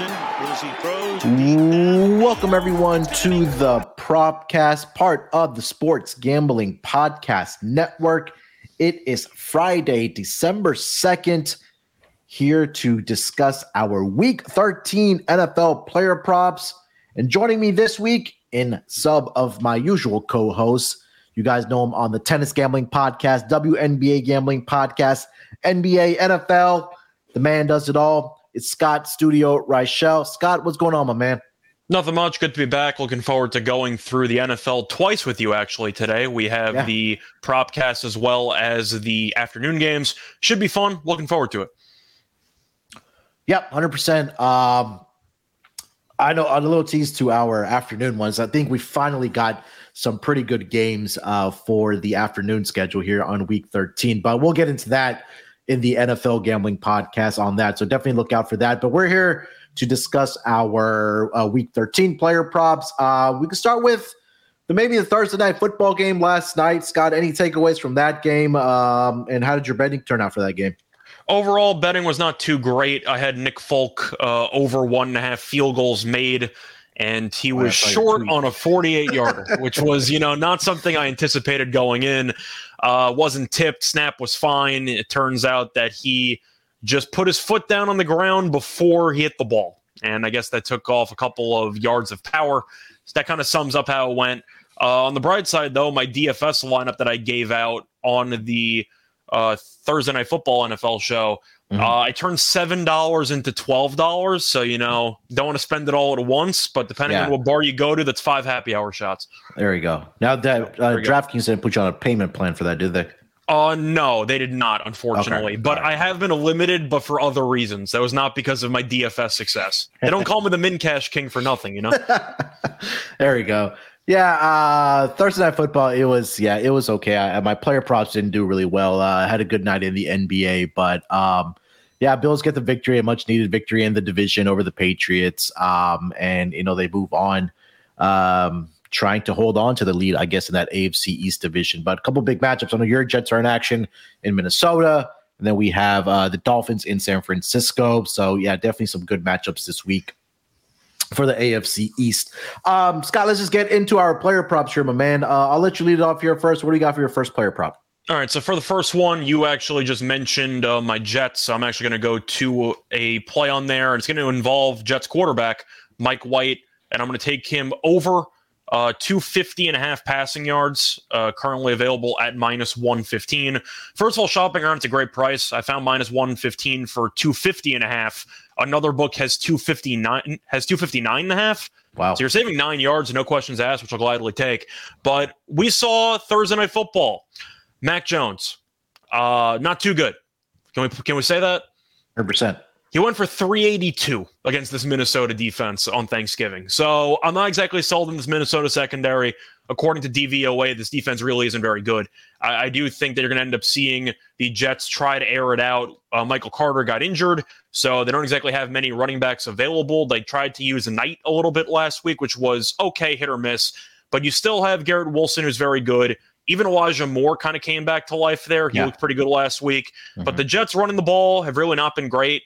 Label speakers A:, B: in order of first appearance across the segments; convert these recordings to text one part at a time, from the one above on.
A: As he throws.
B: Welcome everyone to the Propcast, part of the Sports Gambling Podcast Network. It is Friday, December 2nd, here to discuss our week 13 NFL player props. And joining me this week in sub of my usual co-hosts, you guys know him on the Tennis Gambling Podcast, WNBA Gambling Podcast, NBA, NFL. The man does it all. It's Scott Studio Reichel. Scott, what's going on, my man?
C: Nothing much. Good to be back. Looking forward to going through the NFL twice with you actually today. We have
B: Yeah.
C: the propcast as well as the afternoon games. Should be fun. Looking forward to it.
B: Yep, hundred percent. Um, I know on a little tease to our afternoon ones. I think we finally got some pretty good games uh, for the afternoon schedule here on week thirteen. But we'll get into that in the NFL gambling podcast on that. So definitely look out for that. But we're here to discuss our uh, week thirteen player props. Uh, we can start with the maybe the Thursday night football game last night. Scott, any takeaways from that game? Um, and how did your betting turn out for that game?
C: Overall, betting was not too great. I had Nick Folk uh, over one and a half field goals made, and he was
B: I thought you
C: short on a 48 yarder, which was, you know, not something I anticipated going in. Uh, wasn't tipped. Snap was fine. It turns out that he just put his foot down on the ground before he hit the ball. And I guess that took off a couple of yards of power. So that kind of sums up how it went. Uh, on the bright side, though, my DFS lineup that I gave out on the uh, Thursday Night Football NFL show,
B: Mhm.
C: uh, I turned seven dollars into twelve dollars. So you know, don't want to spend it all at once, but depending
B: Yeah.
C: on what bar you go to, that's five happy hour shots.
B: There you go. Now that uh. DraftKings didn't put you on a payment plan for that, did they?
C: Uh no, they did not, unfortunately.
B: Okay.
C: But
B: right.
C: I have been limited, but for other reasons. That was not because of my DFS success. They don't call me the min cash king for nothing, you know.
B: there you go. Yeah, uh, Thursday night football. It was yeah, it was okay. I, my player props didn't do really well. Uh, I had a good night in the NBA, but um, yeah, Bills get the victory, a much needed victory in the division over the Patriots. Um, and you know they move on, um, trying to hold on to the lead, I guess, in that AFC East division. But a couple big matchups. I know your Jets are in action in Minnesota, and then we have uh, the Dolphins in San Francisco. So yeah, definitely some good matchups this week for the AFC East. Um, Scott, let's just get into our player props here, my man. Uh, I'll let you lead it off here first. What do you got for your first player prop?
C: All right, so for the first one, you actually just mentioned uh, my Jets. So I'm actually going to go to a play on there. It's going to involve Jets quarterback Mike White, and I'm going to take him over uh, 250 and a half passing yards, uh, currently available at minus 115. First of all, shopping around, it's a great price. I found minus 115 for 250 and a half. Another book has 259 has 259 and a half.
B: Wow.
C: So you're saving nine yards, no questions asked, which I'll gladly take. But we saw Thursday night football. Mac Jones, uh, not too good. Can we can we say that?
B: 100%.
C: He went for 382 against this Minnesota defense on Thanksgiving. So I'm not exactly sold in this Minnesota secondary. According to DVOA, this defense really isn't very good. I, I do think that you're going to end up seeing the Jets try to air it out. Uh, Michael Carter got injured, so they don't exactly have many running backs available. They tried to use Knight a little bit last week, which was okay, hit or miss. But you still have Garrett Wilson, who's very good. Even Elijah Moore kind of came back to life there. He
B: Yeah.
C: looked pretty good last week. But
B: Mhm.
C: the Jets running the ball have really not been great.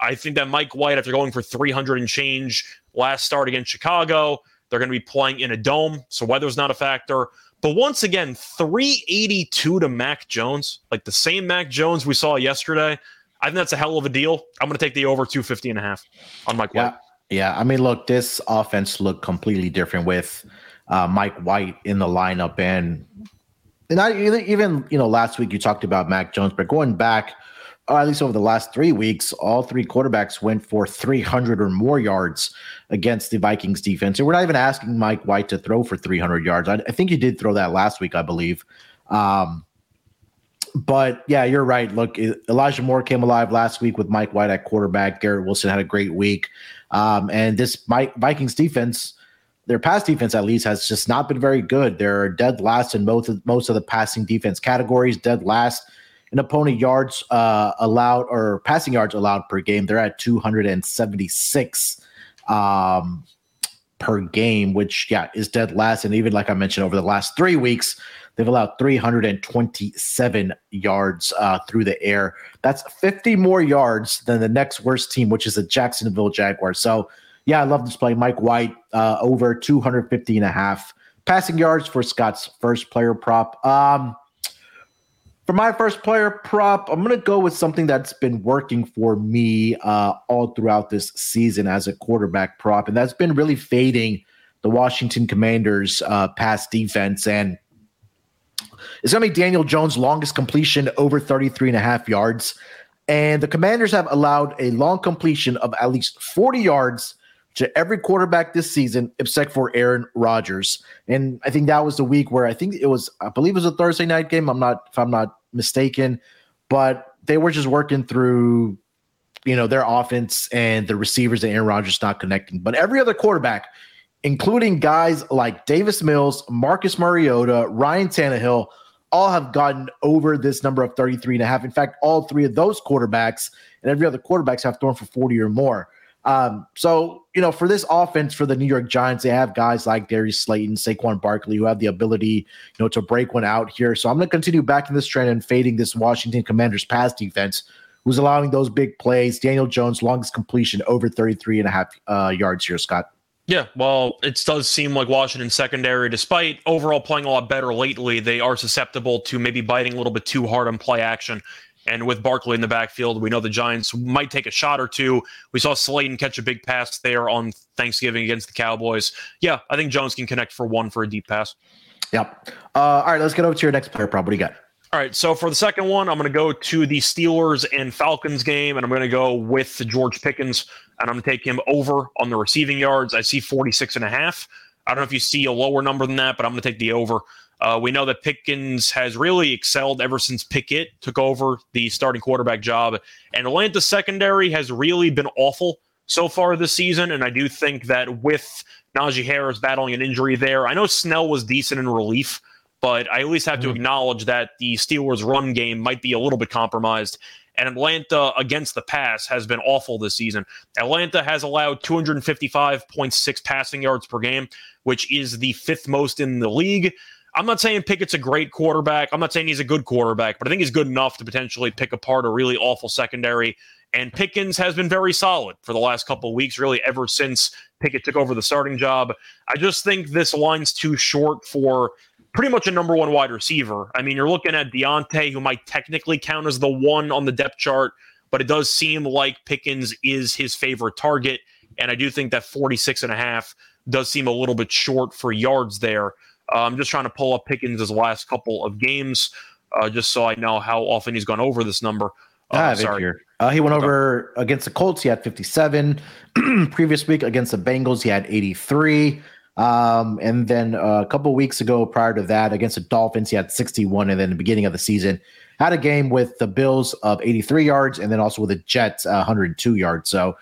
C: I think that Mike White, after going for 300 and change last start against Chicago, they're going to be playing in a dome, so weather's not a factor. But once again, 382 to Mac Jones, like the same Mac Jones we saw yesterday. I think that's a hell of a deal. I'm going to take the over 250 and a half on Mike White.
B: Yeah. Yeah. I mean, look, this offense looked completely different with uh, Mike White in the lineup. And, and I, even, you know, last week you talked about Mac Jones, but going back, or at least over the last three weeks, all three quarterbacks went for 300 or more yards against the Vikings defense. And we're not even asking Mike White to throw for 300 yards. I, I think he did throw that last week, I believe. Um, but yeah, you're right. Look, Elijah Moore came alive last week with Mike White at quarterback. Garrett Wilson had a great week. Um, and this Mike, Vikings defense, their pass defense at least has just not been very good. They're dead last in most of, most of the passing defense categories, dead last in opponent yards uh, allowed or passing yards allowed per game. They're at 276 um, per game, which yeah is dead last. And even like I mentioned, over the last three weeks, they've allowed 327 yards uh, through the air. That's 50 more yards than the next worst team, which is the Jacksonville Jaguars. So yeah, I love this play. Mike White uh, over 250 and a half passing yards for Scott's first player prop. Um, for my first player prop, I'm going to go with something that's been working for me uh, all throughout this season as a quarterback prop, and that's been really fading the Washington Commanders' uh, pass defense. And it's going to be Daniel Jones' longest completion over 33 and a half yards. And the Commanders have allowed a long completion of at least 40 yards to every quarterback this season except for Aaron Rodgers. And I think that was the week where I think it was, I believe it was a Thursday night game. I'm not, if I'm not mistaken, but they were just working through, you know, their offense and the receivers and Aaron Rodgers not connecting. But every other quarterback, including guys like Davis Mills, Marcus Mariota, Ryan Tannehill, all have gotten over this number of 33 and a half. In fact, all three of those quarterbacks and every other quarterbacks have thrown for 40 or more. Um, so, you know, for this offense for the New York Giants, they have guys like Darius Slayton, Saquon Barkley, who have the ability, you know, to break one out here. So I'm going to continue backing this trend and fading this Washington Commanders pass defense, who's allowing those big plays. Daniel Jones, longest completion over 33 and a half uh, yards here, Scott.
C: Yeah, well, it does seem like Washington secondary, despite overall playing a lot better lately, they are susceptible to maybe biting a little bit too hard on play action. And with Barkley in the backfield, we know the Giants might take a shot or two. We saw Slayton catch a big pass there on Thanksgiving against the Cowboys. Yeah, I think Jones can connect for one for a deep pass.
B: Yep. Uh, all right, let's get over to your next player prop. What do you got?
C: All right, so for the second one, I'm going to go to the Steelers and Falcons game, and I'm going to go with George Pickens, and I'm going to take him over on the receiving yards. I see 46 and a half. I don't know if you see a lower number than that, but I'm going to take the over. Uh, we know that Pickens has really excelled ever since Pickett took over the starting quarterback job. And Atlanta secondary has really been awful so far this season. And I do think that with Najee Harris battling an injury there, I know Snell was decent in relief, but I at least have mm-hmm. to acknowledge that the Steelers' run game might be a little bit compromised. And Atlanta against the pass has been awful this season. Atlanta has allowed 255.6 passing yards per game, which is the fifth most in the league. I'm not saying Pickett's a great quarterback. I'm not saying he's a good quarterback, but I think he's good enough to potentially pick apart a really awful secondary. And Pickens has been very solid for the last couple weeks, really ever since Pickett took over the starting job. I just think this line's too short for pretty much a number one wide receiver. I mean, you're looking at Diontae, who might technically count as the one on the depth chart, but it does seem like Pickens is his favorite target. And I do think that 46 and a half does seem a little bit short for yards there. Uh, I'm just trying to pull up Pickens' last couple of games, uh, just so I know how often he's gone over this number.
B: Uh, ah, sorry. Here. Uh, he went over against the Colts. He had 57. Previous week against the Bengals, he had 83. Um, and then a couple weeks ago, prior to that, against the Dolphins, he had 61. And then the beginning of the season, had a game with the Bills of 83 yards, and then also with the Jets, uh, 102 yards. So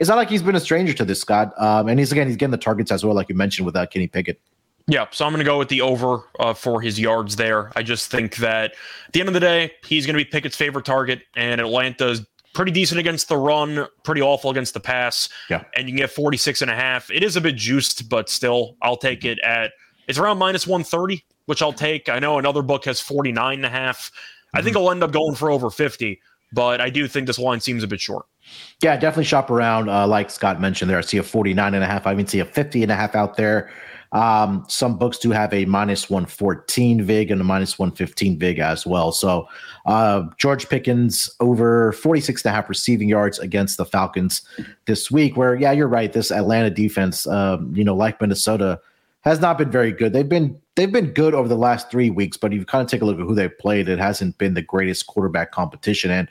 B: it's not like he's been a stranger to this, Scott. Um, and he's again, he's getting the targets as well, like you mentioned with uh, Kenny Pickett.
C: Yeah, so I'm going to go with the over uh, for his yards there. I just think that at the end of the day, he's going to be Pickett's favorite target, and Atlanta's pretty decent against the run, pretty awful against the pass.
B: Yeah.
C: And you can get 46 and a half. It is a bit juiced, but still, I'll take it at it's around minus 130, which I'll take. I know another book has 49 and a half. I think mm-hmm. I'll end up going for over 50, but I do think this line seems a bit short.
B: Yeah, definitely shop around. Uh, like Scott mentioned there, I see a 49 and a half. I even see a 50 and a half out there. Um, some books do have a minus 114 VIG and a minus 115 VIG as well. So uh, George Pickens over 46 and a half receiving yards against the Falcons this week, where, yeah, you're right. This Atlanta defense, um, you know, like Minnesota, has not been very good. They've been they've been good over the last three weeks, but you kind of take a look at who they've played, it hasn't been the greatest quarterback competition. And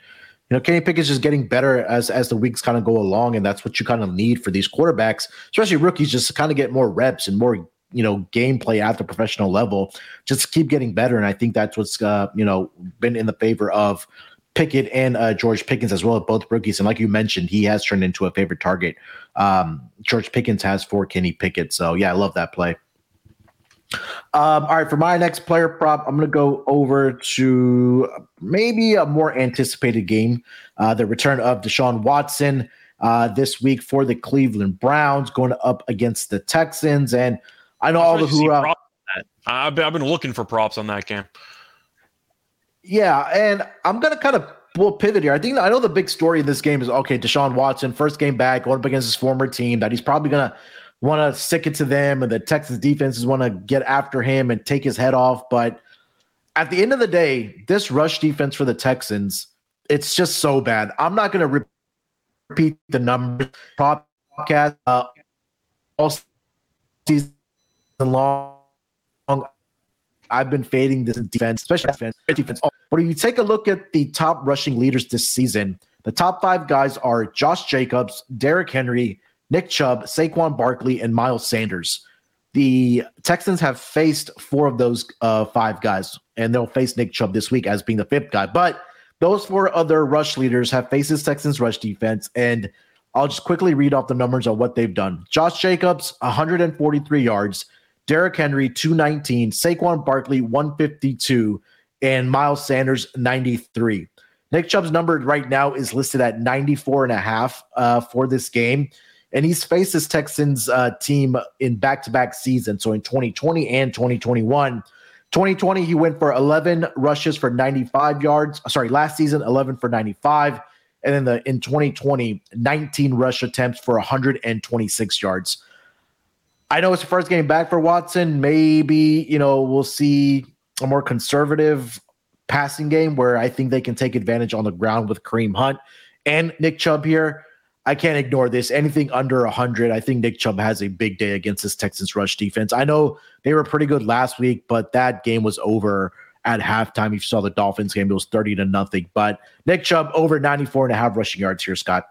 B: you know, Kenny Pickett's just getting better as as the weeks kind of go along, and that's what you kind of need for these quarterbacks, especially rookies, just to kind of get more reps and more you know gameplay at the professional level. Just keep getting better, and I think that's what's uh, you know been in the favor of Pickett and uh, George Pickens as well, both rookies. And like you mentioned, he has turned into a favorite target. Um, George Pickens has for Kenny Pickett. So yeah, I love that play. Um, all right, for my next player prop, I'm going to go over to maybe a more anticipated game, uh, the return of Deshaun Watson uh, this week for the Cleveland Browns, going up against the Texans. And I know all the who. Uh,
C: I've been, I've been looking for props on that game.
B: Yeah, and I'm gonna kind of we'll pivot here. I think I know the big story in this game is okay. Deshaun Watson, first game back, going up against his former team, that he's probably gonna want to stick it to them, and the Texas defenses want to get after him and take his head off. But at the end of the day, this rush defense for the Texans, it's just so bad. I'm not gonna re- repeat the numbers. Podcast uh, all season long. I've been fading this defense, especially defense. defense. But if you take a look at the top rushing leaders this season, the top five guys are Josh Jacobs, Derrick Henry, Nick Chubb, Saquon Barkley, and Miles Sanders. The Texans have faced four of those uh, five guys, and they'll face Nick Chubb this week as being the fifth guy. But those four other rush leaders have faced the Texans rush defense, and I'll just quickly read off the numbers of what they've done. Josh Jacobs, 143 yards. Derrick Henry, 219. Saquon Barkley, 152. And Miles Sanders, 93. Nick Chubb's number right now is listed at 94 and a half uh, for this game. And he's faced this Texans uh, team in back to back seasons. So in 2020 and 2021. 2020, he went for 11 rushes for 95 yards. Sorry, last season, 11 for 95. And then the in 2020, 19 rush attempts for 126 yards. I know it's the first game back for Watson. Maybe, you know, we'll see a more conservative passing game where I think they can take advantage on the ground with Kareem Hunt and Nick Chubb here. I can't ignore this. Anything under 100, I think Nick Chubb has a big day against this Texans rush defense. I know they were pretty good last week, but that game was over at halftime. You saw the Dolphins game, it was 30 to nothing. But Nick Chubb over 94 and a half rushing yards here, Scott.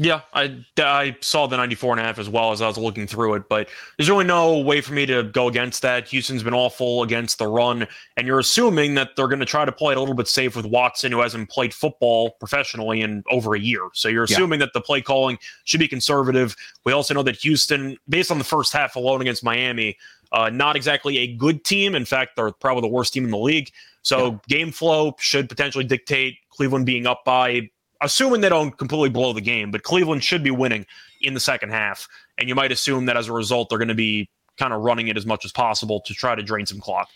C: Yeah, I, I saw the 94 and a half as well as I was looking through it, but there's really no way for me to go against that. Houston's been awful against the run, and you're assuming that they're going to try to play it a little bit safe with Watson, who hasn't played football professionally in over a year. So you're assuming yeah. that the play calling should be conservative. We also know that Houston, based on the first half alone against Miami, uh, not exactly a good team. In fact, they're probably the worst team in the league. So yeah. game flow should potentially dictate Cleveland being up by assuming they don't completely blow the game, but Cleveland should be winning in the second half. And you might assume that as a result, they're going to be kind of running it as much as possible to try to drain some clock.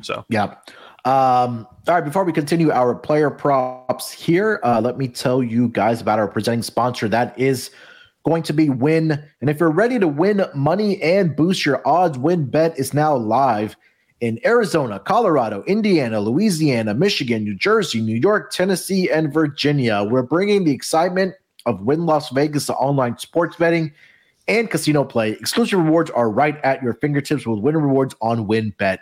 C: So,
B: yeah. Um, all right, before we continue our player props here, uh, let me tell you guys about our presenting sponsor. That is going to be Wynn. And if you're ready to win money and boost your odds, WynnBET is now live in Arizona, Colorado, Indiana, Louisiana, Michigan, New Jersey, New York, Tennessee, and Virginia. We're bringing the excitement of Wynn Las Vegas to online sports betting and casino play. Exclusive rewards are right at your fingertips with Wynn Rewards on WynnBET.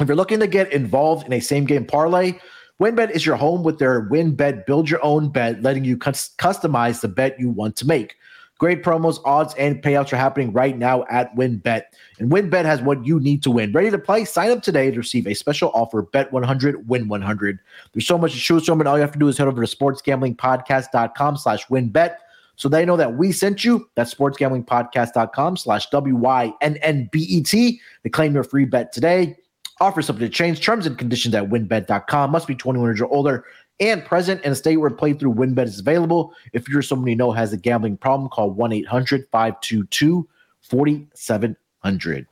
B: If you're looking to get involved in a same game parlay, WynnBET is your home with their WynnBET Build Your Own Bet, letting you customize the bet you want to make. Great promos, odds, and payouts are happening right now at WynnBET. And WynnBET has what you need to win. Ready to play? Sign up today to receive a special offer. Bet 100, win 100. There's so much to choose from, and all you have to do is head over to sportsgamblingpodcast.com slash wynnbet so they know that we sent you. That's sportsgamblingpodcast.com slash W-Y-N-N-B-E-T to claim your free bet today. Offer subject to change. Terms and conditions at wynnbet.com. Must be 21 years or older and present in a state where playthrough WynnBET is available. If you're someone you know has a gambling problem, call 1 800 522 4700.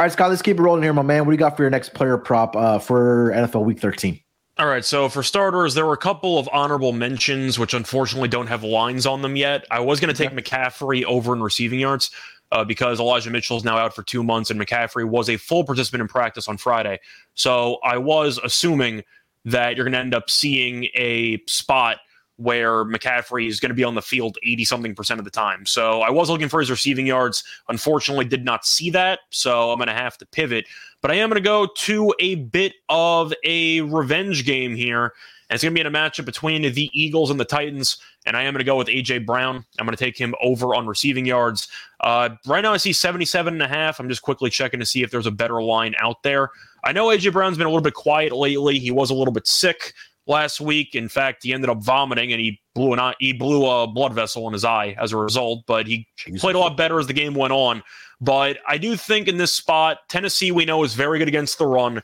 B: All right, Scott, let's keep it rolling here, my man. What do you got for your next player prop uh, for NFL Week 13?
C: All right, so for starters, there were a couple of honorable mentions, which unfortunately don't have lines on them yet. I was going to take McCaffrey over in receiving yards uh, because Elijah Mitchell is now out for two months, and McCaffrey was a full participant in practice on Friday. So I was assuming that you're going to end up seeing a spot where McCaffrey is going to be on the field 80 something percent of the time. So I was looking for his receiving yards. Unfortunately, did not see that. So I'm going to have to pivot. But I am going to go to a bit of a revenge game here. And it's going to be in a matchup between the Eagles and the Titans. And I am going to go with A.J. Brown. I'm going to take him over on receiving yards. Uh, right now, I see 77 and a half. I'm just quickly checking to see if there's a better line out there. I know A.J. Brown's been a little bit quiet lately. He was a little bit sick last week. In fact, he ended up vomiting and he blew an eye, he blew a blood vessel in his eye as a result. But he Jesus. played a lot better as the game went on. But I do think in this spot, Tennessee we know is very good against the run.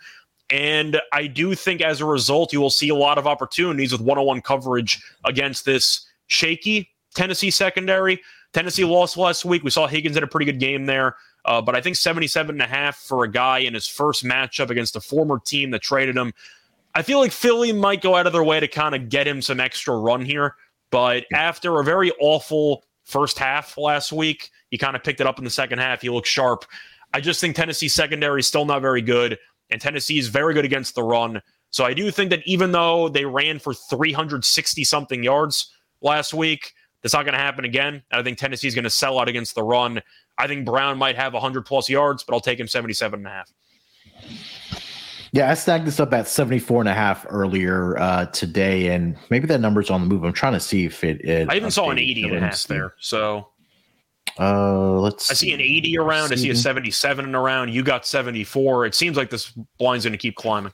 C: And I do think as a result, you will see a lot of opportunities with one on one coverage against this shaky Tennessee secondary. Tennessee lost last week. We saw Higgins had a pretty good game there. Uh, but I think 77 and a half for a guy in his first matchup against a former team that traded him I feel like Philly might go out of their way to kind of get him some extra run here. But after a very awful first half last week, he kind of picked it up in the second half. He looked sharp. I just think Tennessee secondary is still not very good, and Tennessee is very good against the run. So I do think that even though they ran for 360 something yards last week, that's not going to happen again. And I think Tennessee is going to sell out against the run. I think Brown might have 100 plus yards, but I'll take him 77 and a half.
B: Yeah, I snagged this up at 74 and a half earlier uh, today, and maybe that number's on the move. I'm trying to see if it is.
C: I even saw an 80 and a half there. So
B: uh, let's
C: I see an 80 around. I see a 77 around. You got 74. It seems like this line's going to keep climbing.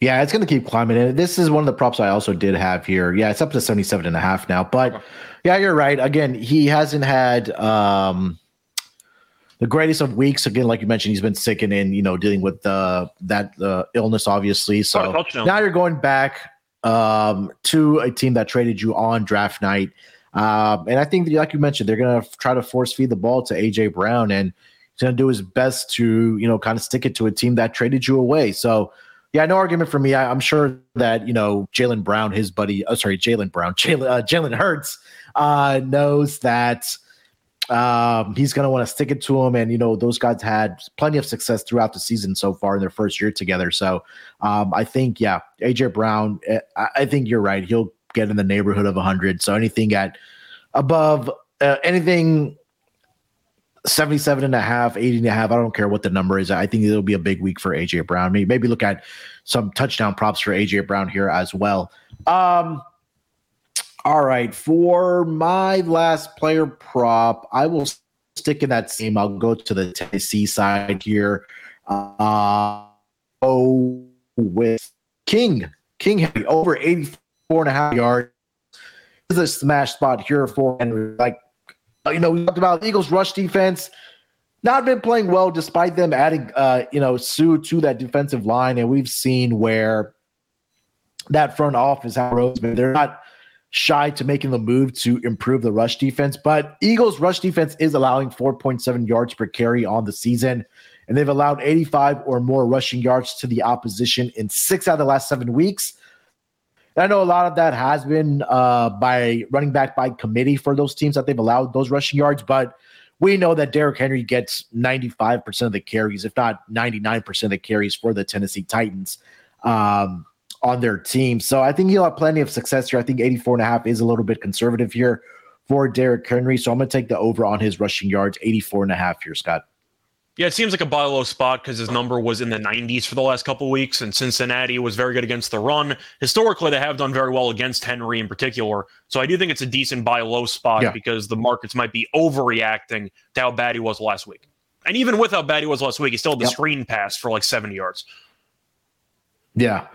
B: Yeah, it's going to keep climbing. And this is one of the props I also did have here. Yeah, it's up to 77 and a half now. But yeah, you're right. Again, he hasn't had um the greatest of weeks. Again, like you mentioned, he's been sick and in, you know, dealing with uh, that uh, illness, obviously. So now you're going back um, to a team that traded you on draft night. Um, and I think, like you mentioned, they're going to try to force feed the ball to AJ Brown, and he's going to do his best to, you know, kind of stick it to a team that traded you away. So, yeah, no argument for me. I, am sure that you know Jalen Brown, his buddy, oh, sorry, Jalen Brown, Jalen uh, Hurts, uh, knows that um, he's going to want to stick it to him. And, you know, those guys had plenty of success throughout the season so far in their first year together. So um, I think, yeah, AJ Brown, eh, I, I, think you're right. He'll get in the neighborhood of 100. So anything at above uh, anything 77 and a half, 80 and a half, I don't care what the number is. I think it'll be a big week for AJ Brown. Maybe, maybe look at some touchdown props for AJ Brown here as well. Um, all right, for my last player prop, I will stick in that same. I'll go to the Tennessee side here. Uh, oh, with King, King Henry over 84 and a half yards. Is a smash spot here for Henry. Like, you know, we talked about Eagles rush defense not been playing well despite them adding, uh, you know, Suh to that defensive line. And we've seen where that front office, Howie Roseman, they're not shy to making the move to improve the rush defense. But Eagles' rush defense is allowing 4.7 yards per carry on the season, and they've allowed 85 or more rushing yards to the opposition in six out of the last seven weeks. And I know a lot of that has been uh, by running back by committee for those teams that they've allowed those rushing yards, but we know that Derrick Henry gets 95% of the carries, if not 99% of the carries for the Tennessee Titans. Um, on their team. So I think he'll have plenty of success here. I think 84 and a half is a little bit conservative here for Derrick Henry. So I'm going to take the over on his rushing yards, 84 and a half here, Scott.
C: Yeah, it seems like a buy low spot because his number was in the 90s for the last couple weeks, and Cincinnati was very good against the run. Historically, they have done very well against Henry in particular. So I do think it's a decent buy low spot yeah. because the markets might be overreacting to how bad he was last week. And even with how bad he was last week, he still had the yep. screen pass for like 70 yards.
B: Yeah.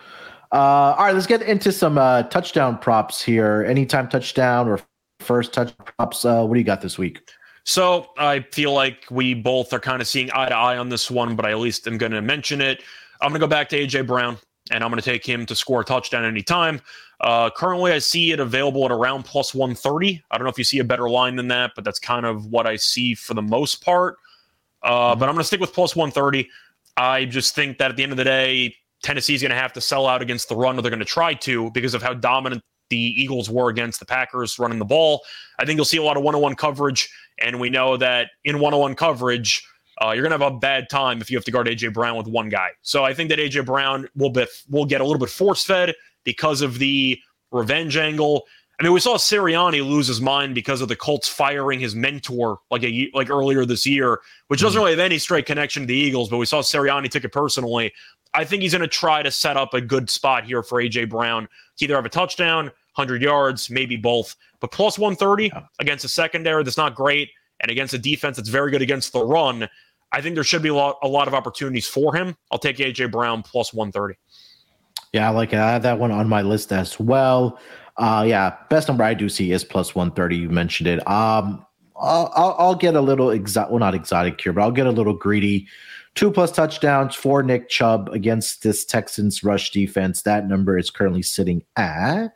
B: Uh, all right, let's get into some uh, touchdown props here. Anytime touchdown or first touch props. Uh, what do you got this week?
C: So I feel like we both are kind of seeing eye to eye on this one, but I at least am going to mention it. I'm going to go back to AJ Brown, and I'm going to take him to score a touchdown anytime. Uh, currently, I see it available at around plus 130. I don't know if you see a better line than that, but that's kind of what I see for the most part. Uh, mm-hmm. But I'm going to stick with plus 130. I just think that at the end of the day, Tennessee's going to have to sell out against the run, or they're going to try to because of how dominant the Eagles were against the Packers running the ball. I think you'll see a lot of one on one coverage. And we know that in one on one coverage, uh, you're going to have a bad time if you have to guard AJ Brown with one guy. So I think that AJ Brown will be will get a little bit force fed because of the revenge angle. I mean, we saw Sirianni lose his mind because of the Colts firing his mentor like a like earlier this year, which doesn't really have any straight connection to the Eagles. But we saw Sirianni took it personally. I think he's going to try to set up a good spot here for AJ Brown to either have a touchdown, 100 yards, maybe both. But plus 130 against a secondary that's not great, and against a defense that's very good against the run. I think there should be a lot, a lot of opportunities for him. I'll take AJ Brown plus 130.
B: Yeah, I like it. I have that one on my list as well. Uh, yeah, best number I do see is plus 130. You mentioned it. Um, I'll, I'll, I'll get a little exotic, well, not exotic here, but I'll get a little greedy. Two plus touchdowns for Nick Chubb against this Texans rush defense. That number is currently sitting at,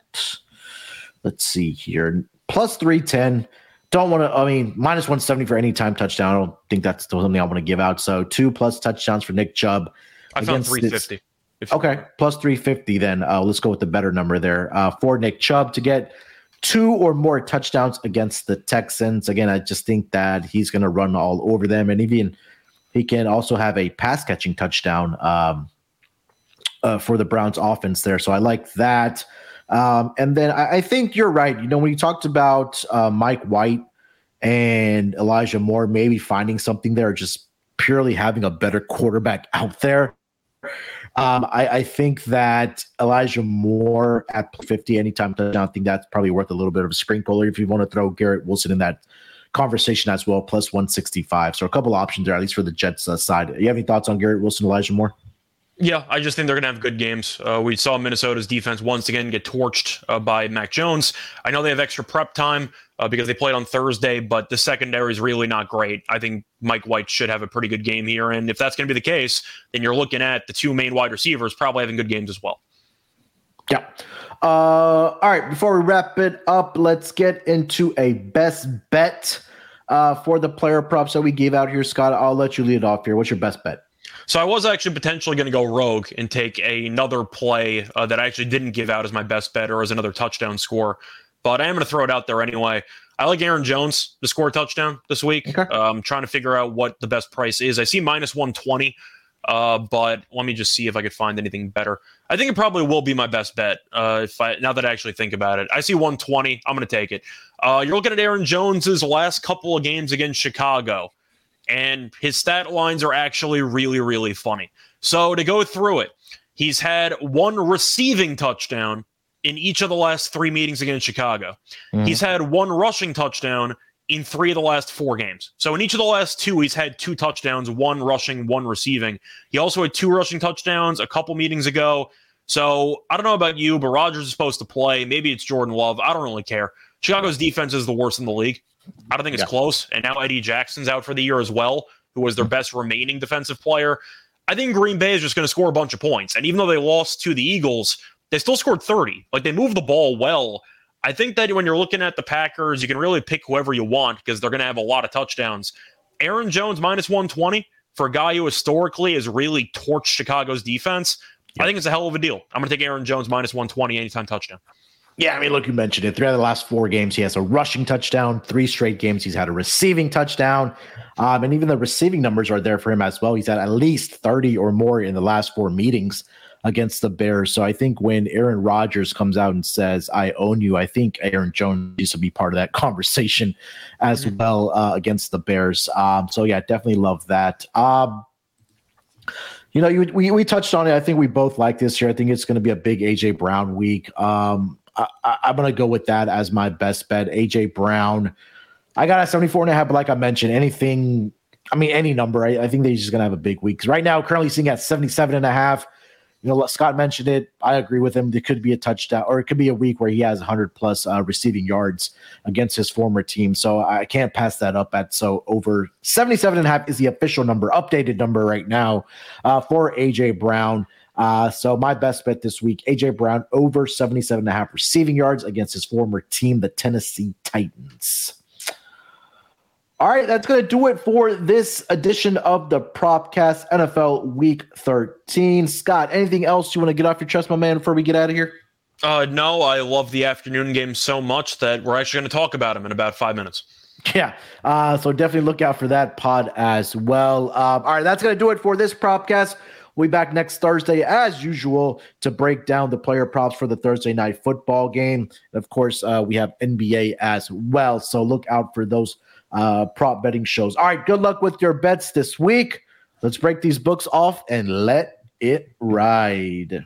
B: let's see here, plus 310. Don't want to, I mean, minus 170 for any time touchdown. I don't think that's something I want to give out. So two plus touchdowns for Nick Chubb.
C: I found 350.
B: This, okay, plus 350 then. Uh, let's go with the better number there uh, for Nick Chubb to get two or more touchdowns against the Texans. Again, I just think that he's going to run all over them. And even he can also have a pass catching touchdown um, uh, for the Browns offense there. So I like that. Um, and then I, I, think you're right. You know, when you talked about uh, Mike White and Elijah Moore, maybe finding something there, just purely having a better quarterback out there. Um, I, I, think that Elijah Moore at 50 anytime touchdown, I think that's probably worth a little bit of a sprinkle. If you want to throw Garrett Wilson in that conversation as well, plus 165. So a couple options there, at least for the Jets uh, side. You have any thoughts on Garrett Wilson, Elijah Moore?
C: Yeah, I just think they're going to have good games. Uh, we saw Minnesota's defense once again get torched uh, by Mac Jones. I know they have extra prep time uh, because they played on Thursday, but the secondary is really not great. I think Mike White should have a pretty good game here. And if that's going to be the case, then you're looking at the two main wide receivers probably having good games as well.
B: Yeah. Uh, all right. Before we wrap it up, let's get into a best bet uh, for the player props that we gave out here. Scott, I'll let you lead off here. What's your best bet?
C: So I was actually potentially going to go rogue and take another play uh, that I actually didn't give out as my best bet or as another touchdown score, but I am going to throw it out there anyway. I like Aaron Jones to score a touchdown this week. Okay. Um, trying to figure out what the best price is. I see minus 120, uh, but let me just see if I could find anything better. I think it probably will be my best bet. Uh, if I now that I actually think about it, I see 120. I'm going to take it. Uh, you're looking at Aaron Jones's last couple of games against Chicago and his stat lines are actually really, really funny. So to go through it, he's had one receiving touchdown in each of the last three meetings against Chicago. Mm. He's had one rushing touchdown in three of the last four games. So in each of the last two, he's had two touchdowns, one rushing, one receiving. He also had two rushing touchdowns a couple meetings ago. So I don't know about you, but Rodgers is supposed to play. Maybe it's Jordan Love. I don't really care. Chicago's defense is the worst in the league. I don't think it's yeah. close. And now Eddie Jackson's out for the year as well, who was their mm-hmm. best remaining defensive player. I think Green Bay is just going to score a bunch of points. And even though they lost to the Eagles, they still scored 30. Like they moved the ball well. I think that when you're looking at the Packers, you can really pick whoever you want because they're going to have a lot of touchdowns. Aaron Jones minus 120 for a guy who historically has really torched Chicago's defense. I think it's a hell of a deal. I'm going to take Aaron Jones minus 120 anytime touchdown.
B: Yeah, I mean, look, you mentioned it. Three out of the last four games, he has a rushing touchdown. Three straight games, he's had a receiving touchdown. Um, and even the receiving numbers are there for him as well. He's had at least 30 or more in the last four meetings against the Bears. So I think when Aaron Rodgers comes out and says, I own you, I think Aaron Jones needs to be part of that conversation as mm-hmm. well uh, against the Bears. Um, so yeah, definitely love that. Um, you know, you, we, we touched on it. I think we both like this year. I think it's going to be a big AJ Brown week. Um, I, am going to go with that as my best bet. AJ Brown. I got a 74 and a half, but like I mentioned, anything, I mean, any number, I, I think they're just going to have a big week. Because right now, currently seeing at 77 and a half. You know, Scott mentioned it. I agree with him. There could be a touchdown, or it could be a week where he has 100 plus uh, receiving yards against his former team. So I can't pass that up at so over 77 and a half is the official number, updated number right now uh, for AJ Brown. Uh, so my best bet this week, AJ Brown over 77 and a half receiving yards against his former team, the Tennessee Titans. All right, that's going to do it for this edition of the Propcast NFL Week 13. Scott, anything else you want to get off your chest, my man, before we get out of here?
C: Uh, no, I love the afternoon game so much that we're actually going to talk about them in about five minutes.
B: Yeah. Uh, so definitely look out for that pod as well. Um, all right, that's going to do it for this Propcast. We'll be back next Thursday, as usual, to break down the player props for the Thursday night football game. And of course, uh, we have NBA as well. So look out for those uh, prop betting shows. All right, good luck with your bets this week. Let's break these books off and let it ride.